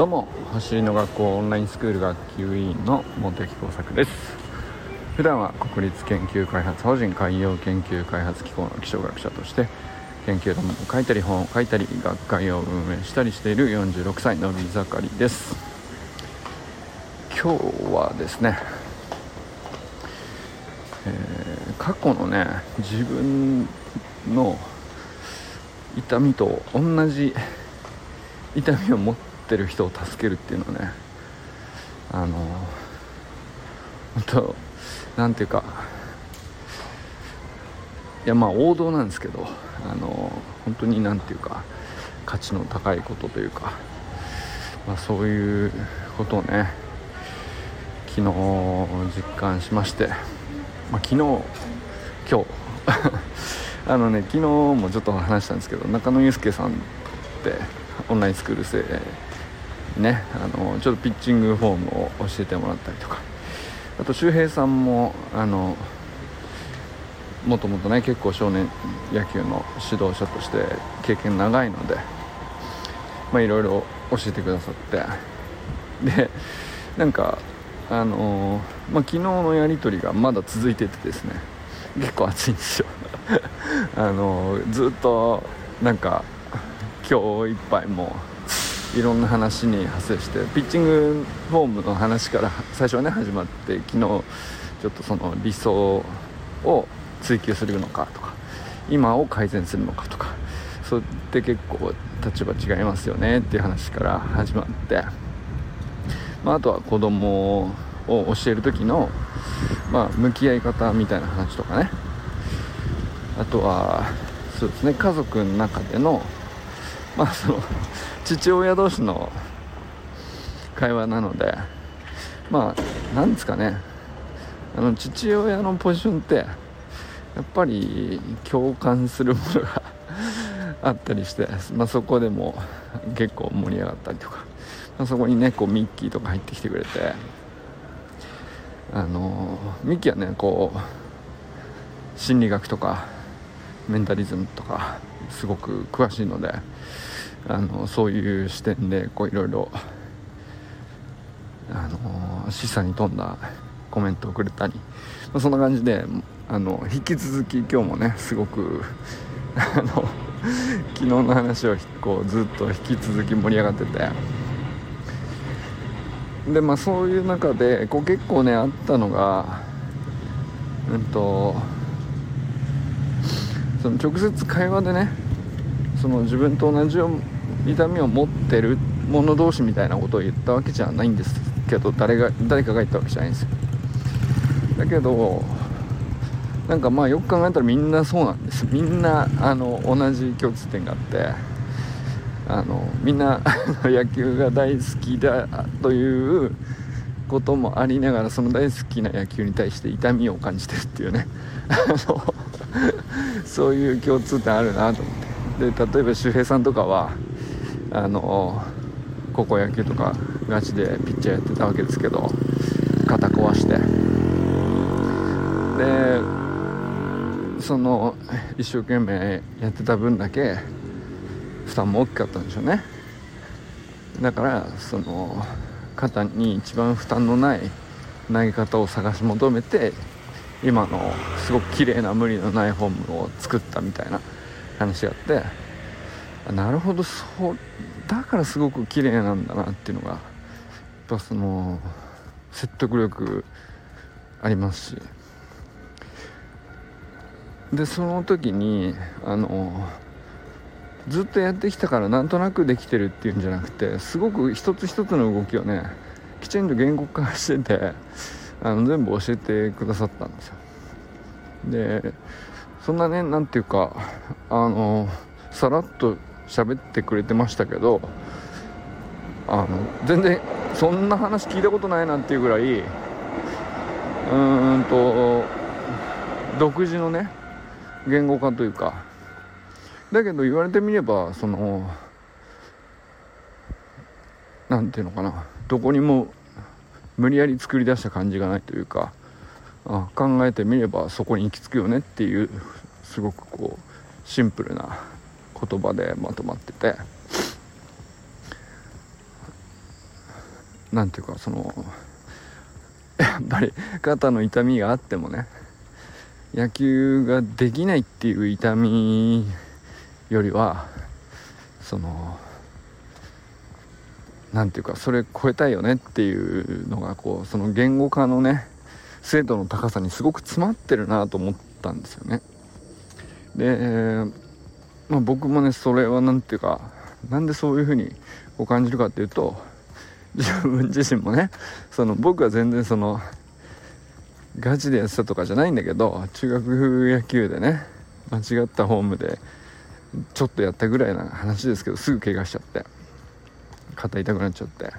どうも走りの学校オンラインスクール学級委員の茂木耕作です。普段は国立研究開発法人海洋研究開発機構の気象学者として研究論文を書いたり本を書いたり学会を運営した。りしている46歳のび盛りです今日はですね、えー、過去のね自分の痛みと同じ痛みを持っててる人を助けるっていうのはねあの本当なんていうかいやまあ王道なんですけどあの本当になんていうか価値の高いことというか、まあ、そういうことをね昨日実感しまして、まあ、昨日今日 あのね昨日もちょっと話したんですけど中野祐介さんってオンラインスクール生ねあのちょっとピッチングフォームを教えてもらったりとか。あと周平さんもあのもともとね結構少年野球の指導者として経験長いのでいろいろ教えてくださって。でなんかあのまあ、昨日のやり取りがまだ続いててですね結構熱いんですよ。あのずっとなんか今日いっぱいもういろんな話に派生してピッチングフォームの話から最初はね始まって昨日ちょっとその理想を追求するのかとか今を改善するのかとかそれって結構立場違いますよねっていう話から始まって、まあ、あとは子供を教える時の、まあ、向き合い方みたいな話とかね。あとはそうですね家族の中でのまあその父親同士の会話なのでまあなんですかね。あの父親のポジションってやっぱり共感するものが あったりして、まあ、そこでも結構盛り上がったりとか、まあ、そこにねこうミッキーとか入ってきてくれてあのミッキーはねこう心理学とかメンタリズムとかすごく詳しいのであのそういう視点でこういろいろあの示唆に富んだコメントをくれたり、まあ、そんな感じであの引き続き今日もねすごくあの昨日の話をこうずっと引き続き盛り上がっててでまあそういう中でこう結構ねあったのがうんとその直接会話でねその自分と同じ痛みを持ってる者同士みたいなことを言ったわけじゃないんですけど誰が誰かが言ったわけじゃないんですよ。だけどなんかまあよく考えたらみんなそうなんです。みんなあの同じ共通点があってあのみんな 野球が大好きだということもありながらその大好きな野球に対して痛みを感じてるっていうね。あの そういう共通点あるなと思って。で例えば周平さんとかはあの高校野球とかガチでピッチャーやってたわけですけど肩壊して。でその一生懸命やってた分だけ負担も大きかったんでしょうね。だからその肩に一番負担のない投げ方を探し求めて今のすごく綺麗な無理のないフォームを作ったみたいな話があってなるほどそうだからすごく綺麗なんだなっていうのがやっぱその説得力ありますし。でその時にあのずっとやってきたからなんとなくできてるっていうんじゃなくてすごく一つ一つの動きをねきちんと言語化しててあの全部教えてくださったんですよ。でそんなね何ていうかあのさらっと喋ってくれてましたけどあの全然そんな話聞いたことないなっていうぐらいうーんと独自のね言語化というかだけど言われてみればその何ていうのかなどこにも無理やり作り出した感じがないというかあ考えてみればそこに行き着くよねっていうすごくこうシンプルな言葉でまとまってて。何ていうかそのやっぱり肩の痛みがあってもね野球ができないっていう痛みよりはその何ていうかそれ超えたいよねっていうのがこうその言語化のね精度の高さにすごく詰まってるなと思ったんですよね。で、まあ、僕もねそれは何ていうかなんでそういうふうにこう感じるかっていうと自分自身もねその僕は全然そのガチでやってたとかじゃないんだけど中学野球でね間違ったフォームでちょっとやったぐらいな話ですけどすぐ怪我しちゃって肩痛くなっちゃって。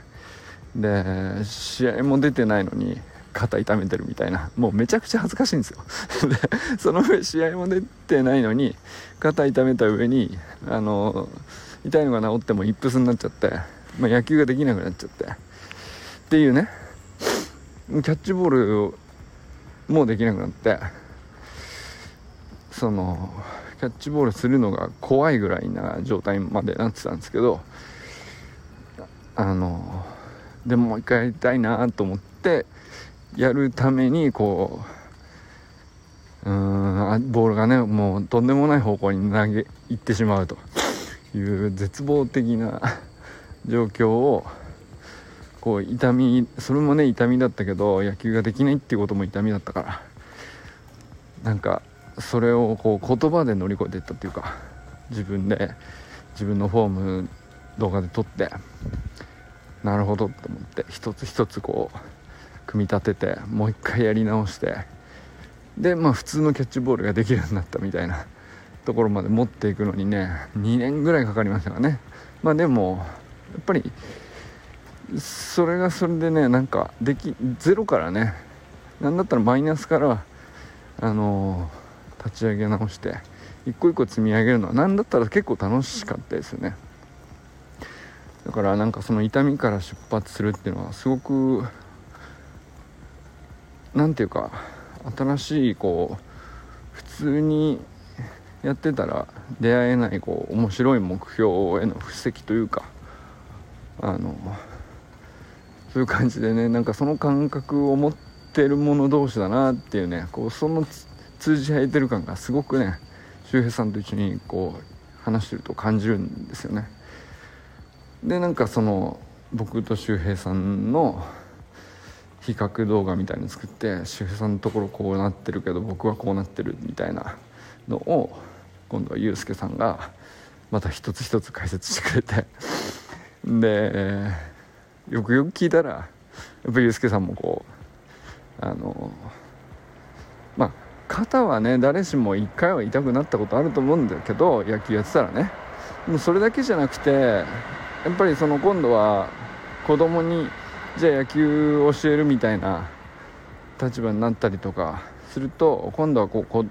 で試合も出てないのに肩痛めてるみたいな。もうめちゃくちゃ恥ずかしいんですよ。でその上試合も出てないのに肩痛めた上にあの痛いのが治ってもイップスになっちゃって、まあ、野球ができなくなっちゃって。っていうね。キャッチボールもうできなくなって。そのキャッチボールするのが怖いぐらいな状態までなってたんですけどあのでももう一回やりたいなと思ってやるためにこううんボールがねもうとんでもない方向に投げ行ってしまうと。いう絶望的な状況をこう痛みそれもね痛みだったけど野球ができないっていうことも痛みだったから。なんかそれをこう言葉で乗り越えていったっていうか自分で自分のフォーム動画で撮ってなるほどって思って一つ一つこう組み立ててもう一回やり直してでまあ普通のキャッチボールができるようになったみたいなところまで持っていくのにね2年ぐらいかかりましたからね。まあでもやっぱりそれがそれでねなんかできゼロからねなんだったらマイナスからあのー、立ち上げ直して一個一個積み上げるのは何だったら結構楽しかったですよね。だからなんかその痛みから出発するっていうのはすごく何ていうか新しいこう普通にやってたら出会えないこう面白い目標への布石というかあのそういう感じでねなんかその感覚を持ってる者同士だなっていうねこうその通じ合えてる感がすごくね周平さんと一緒にこう話してると感じるんですよね。でなんかその僕と周平さんの比較動画みたいに作って周平さんのところこうなってるけど僕はこうなってるみたいなのを今度はユうスケさんがまた一つ一つ解説してくれて。でよくよく聞いたらやっぱりユうスケさんもこうあのまあ肩はね誰しも1回は痛くなったことあると思うんだけど野球やってたらね。もうそれだけじゃなくてやっぱりその今度は子供にじゃあ野球を教えるみたいな立場になったりとかすると今度はこう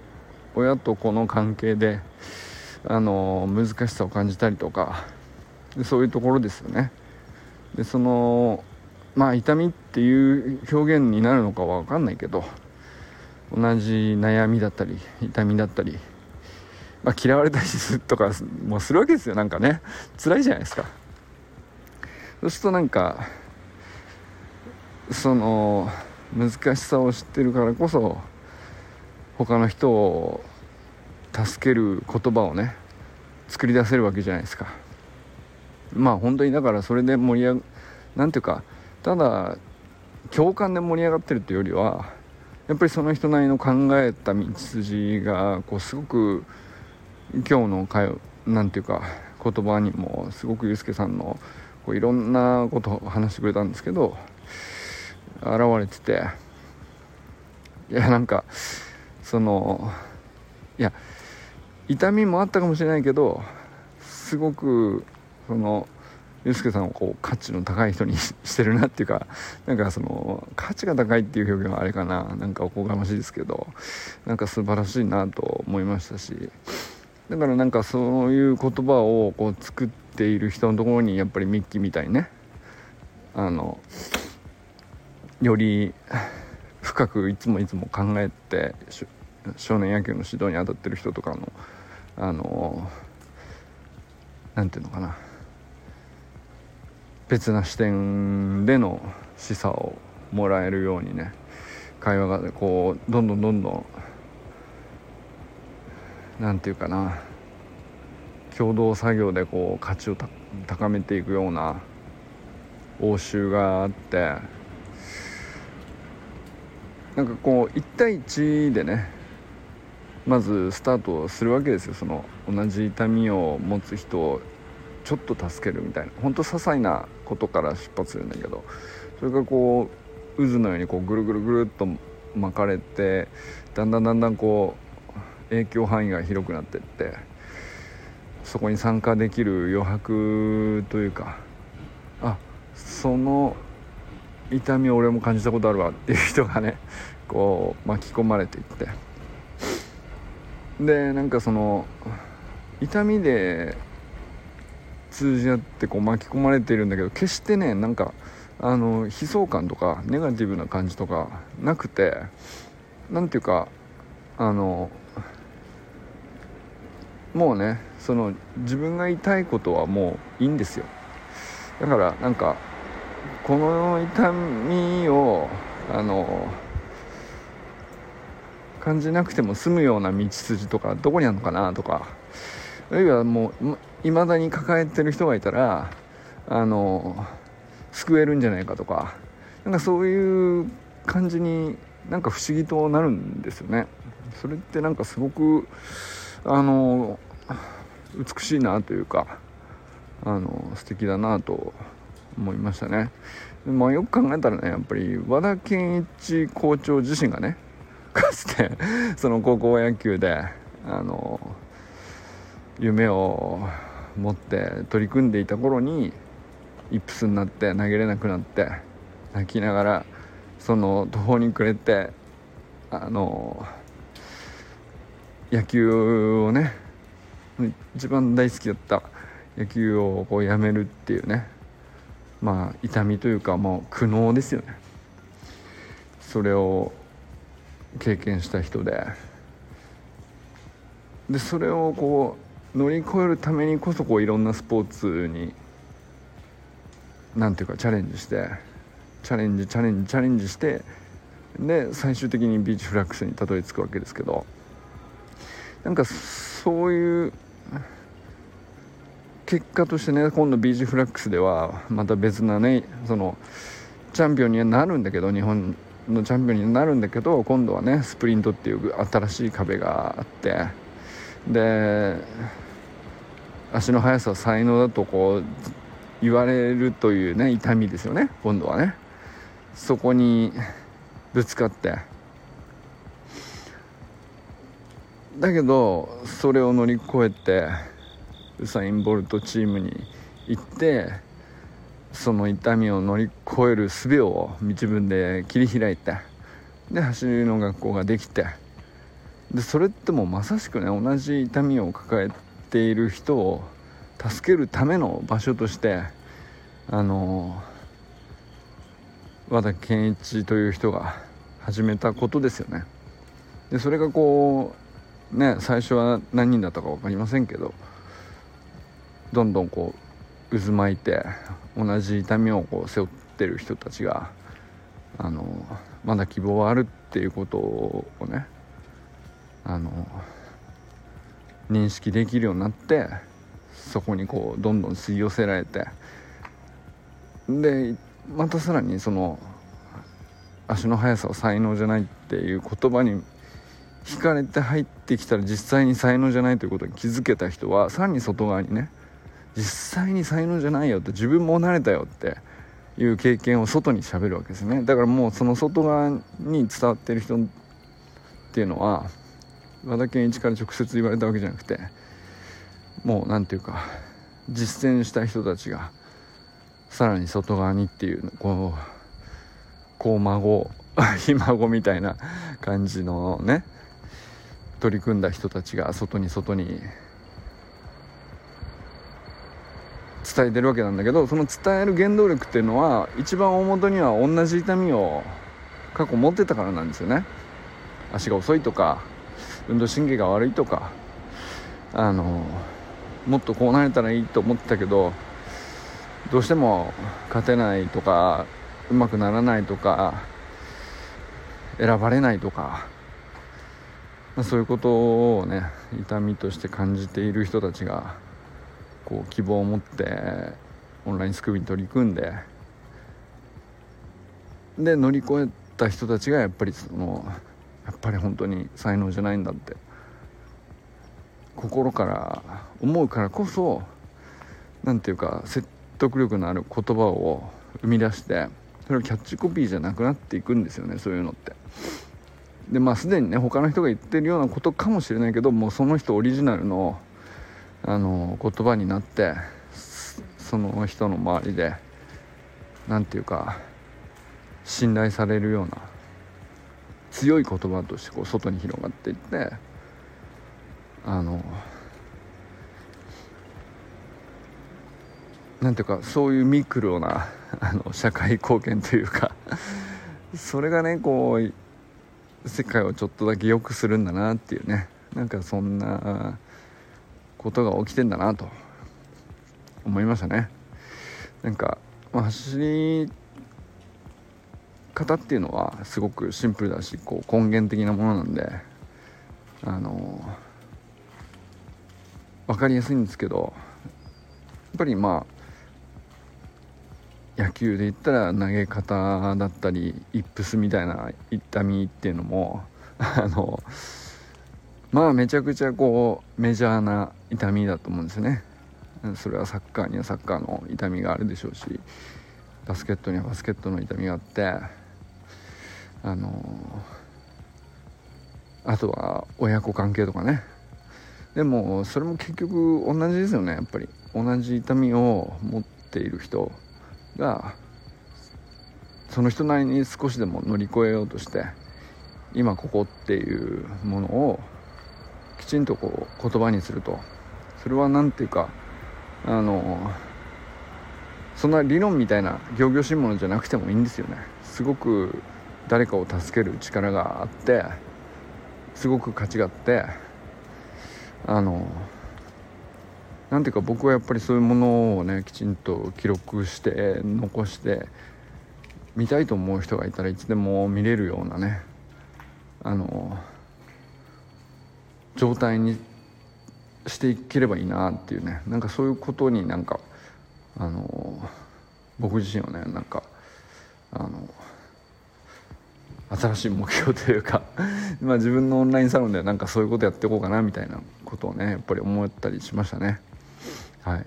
親と子の関係であの難しさを感じたりとかそういうところですよね。でそのまあ痛みっていう表現になるのかは分かんないけど同じ悩みだったり痛みだったり、まあ、嫌われたりするとかもするわけですよなんかね辛いじゃないですかそうするとなんかその難しさを知ってるからこそ他の人を助ける言葉をね作り出せるわけじゃないですか。まあ本当にだからそれで盛り上がなんていうかただ共感で盛り上がってるっていうよりはやっぱりその人なりの考えた道筋がこうすごく今日の会なんていうか言葉にもすごくユースケさんのこういろんなことを話してくれたんですけど現れてて。いやなんかそのいや痛みもあったかもしれないけどすごくそのユースケさんをこう価値の高い人に してるなっていうかなんかその価値が高いっていう表現はあれかな。なんかおこがましいですけどなんか素晴らしいなと思いましたし。だからなんかそういう言葉をこう作っている人のところにやっぱりミッキーみたいにねあのより深くいつもいつも考えて少年野球の指導に当たってる人とかのあの何て言うのかな。別な視点での示唆をもらえるようにね会話がこうどんどんどんどん何て言うかな共同作業でこう価値を高めていくような応酬があってなんかこう1対1でねまずスタートするわけですよ。その同じ痛みを持つ人をちょっと助けるみたいな。ほんと些細なことから出発するんだけど。それがこう渦のようにこうぐるぐるぐるっと巻かれてだんだんだんだんこう影響範囲が広くなっていってそこに参加できる余白というかあその痛み俺も感じたことあるわっていう人がねこう巻き込まれていって。でなんかその痛みで通じ合ってこう巻き込まれているんだけど決してねなんかあの悲壮感とかネガティブな感じとかなくて何ていうかあのもうねその自分が痛いことはもういいんですよ。だからなんかこの痛みをあの感じなくても済むような道筋とかどこにあるのかなとかあるいはもういまだに抱えてる人がいたらあの救えるんじゃないかとかなんかそういう感じになんか不思議となるんですよね。それってなんかすごくあの美しいなというかあの素敵だなと思いましたね。まあよく考えたらねやっぱり和田健一校長自身がねかつてその高校野球であの夢を持って取り組んでいた頃にイップスになって投げれなくなって泣きながらその途方に暮れてあの野球をね一番大好きだった野球をこうやめるっていうねまあ痛みというかもう苦悩ですよね。それを経験した人で。でそれをこう乗り越えるためにこそこういろんなスポーツに何ていうかチャレンジしてチャレンジチャレンジチャレンジしてで最終的にビーチフラッグスにたどり着くわけですけど。なんかそういう結果としてね今度ビーチフラッグスではまた別なねそのチャンピオンにはなるんだけど日本のチャンピオンになるんだけど今度はねスプリントっていう新しい壁があってで足の速さは才能だとこう言われるというね痛みですよね今度はね。そこにぶつかって。だけどそれを乗り越えてウサイン・ボルトチームに行ってその痛みを乗り越える術を自分で切り開いてで走りの学校ができてでそれってもうまさしくね同じ痛みを抱えている人を助けるための場所としてあの和田健一という人が始めたことですよね。でそれがこうね最初は何人だったか分かりませんけどどんどんこう渦巻いて同じ痛みをこう背負ってる人たちがあのまだ希望はあるっていうことをねあの認識できるようになってそこにこうどんどん吸い寄せられてでまたさらにその足の速さは才能じゃないっていう言葉に惹かれて入ってきたら実際に才能じゃないということに気づけた人はさらに外側にね実際に才能じゃないよって自分も慣れたよっていう経験を外にしゃべるわけですね。だからもうその外側に伝わってる人っていうのは和田健一から直接言われたわけじゃなくてもう何て言うか実践した人たちがさらに外側にっていうこうこう孫 ひ孫みたいな感じのね取り組んだ人たちが外に外に伝えてるわけなんだけどその伝える原動力っていうのは一番大元には同じ痛みを過去持ってたからなんですよね。足が遅いとか運動神経が悪いとかあのもっとこうなれたらいいと思ってたけどどうしても勝てないとかうまくならないとか選ばれないとか、まあ、そういうことをね痛みとして感じている人たちがこう希望を持ってオンラインスクールに取り組んでで乗り越えた人たちがやっぱりそのやっぱり本当に才能じゃないんだって心から思うからこそ何ていうか説得力のある言葉を生み出してそれはキャッチコピーじゃなくなっていくんですよねそういうのって。でまあすでにね他の人が言ってるようなことかもしれないけどもうその人オリジナルのあの言葉になってその人の周りで何て言うか信頼されるような強い言葉としてこう外に広がっていってあのなんていうかそういうミクロなあの社会貢献というかそれがねこう世界をちょっとだけ良くするんだなっていうねなんかそんなことが起きてんだなと思いましたね。なんか、まあ、走り方っていうのはすごくシンプルだしこう根源的なものなんであの分かりやすいんですけどやっぱりまあ野球で言ったら投げ方だったりイップスみたいな痛みっていうのもあのまあめちゃくちゃこうメジャーな痛みだと思うんですね。それはサッカーにはサッカーの痛みがあるでしょうしバスケットにはバスケットの痛みがあってあのあとは親子関係とかね。でもそれも結局同じですよねやっぱり。同じ痛みを持っている人がその人なりに少しでも乗り越えようとして今ここっていうものをきちんとこう言葉にするとそれは何ていうかあのそんな理論みたいな仰々しいものじゃなくてもいいんですよね。すごく誰かを助ける力があってすごく価値があってあのなんていうか僕はやっぱりそういうものをねきちんと記録して残して見たいと思う人がいたらいつでも見れるようなねあの状態にしていければいいなっていうね。なんかそういうことになんかあの僕自身はねなんかあの新しい目標というか まあ自分のオンラインサロンではなんかそういうことやっていこうかなみたいなことをねやっぱり思ったりしましたね。はい、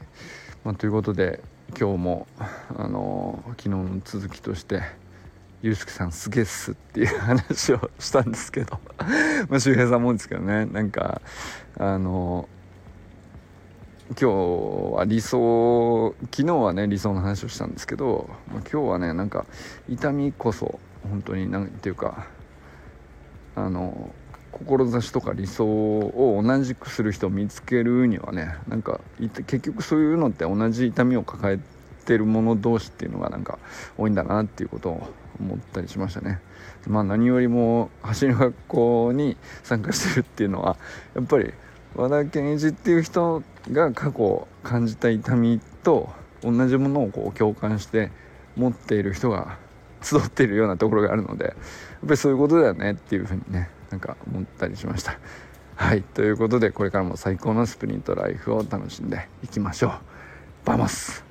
まあ、ということで今日もあの昨日の続きとしてゆうすけさんすげえっすっていう話をしたんですけど。まあ周平さんもですけどね。なんかあの今日は理想昨日はね理想の話をしたんですけど、まあ、今日はねなんか痛みこそ本当に何ていうかあの志とか理想を同じくする人を見つけるにはねなんか結局そういうのって同じ痛みを抱えてる者同士っていうのがなんか多いんだなっていうことを思ったりしましたね。まあ何よりも走りの学校に参加してるっていうのはやっぱり和田賢一っていう人が過去感じた痛みと同じものをこう共感して持っている人が集っているようなところがあるのでやっぱりそういうことだよねっていうふうにねなんか思ったりしました。はい。ということでこれからも最高のスプリントライフを楽しんでいきましょう。 Vamos。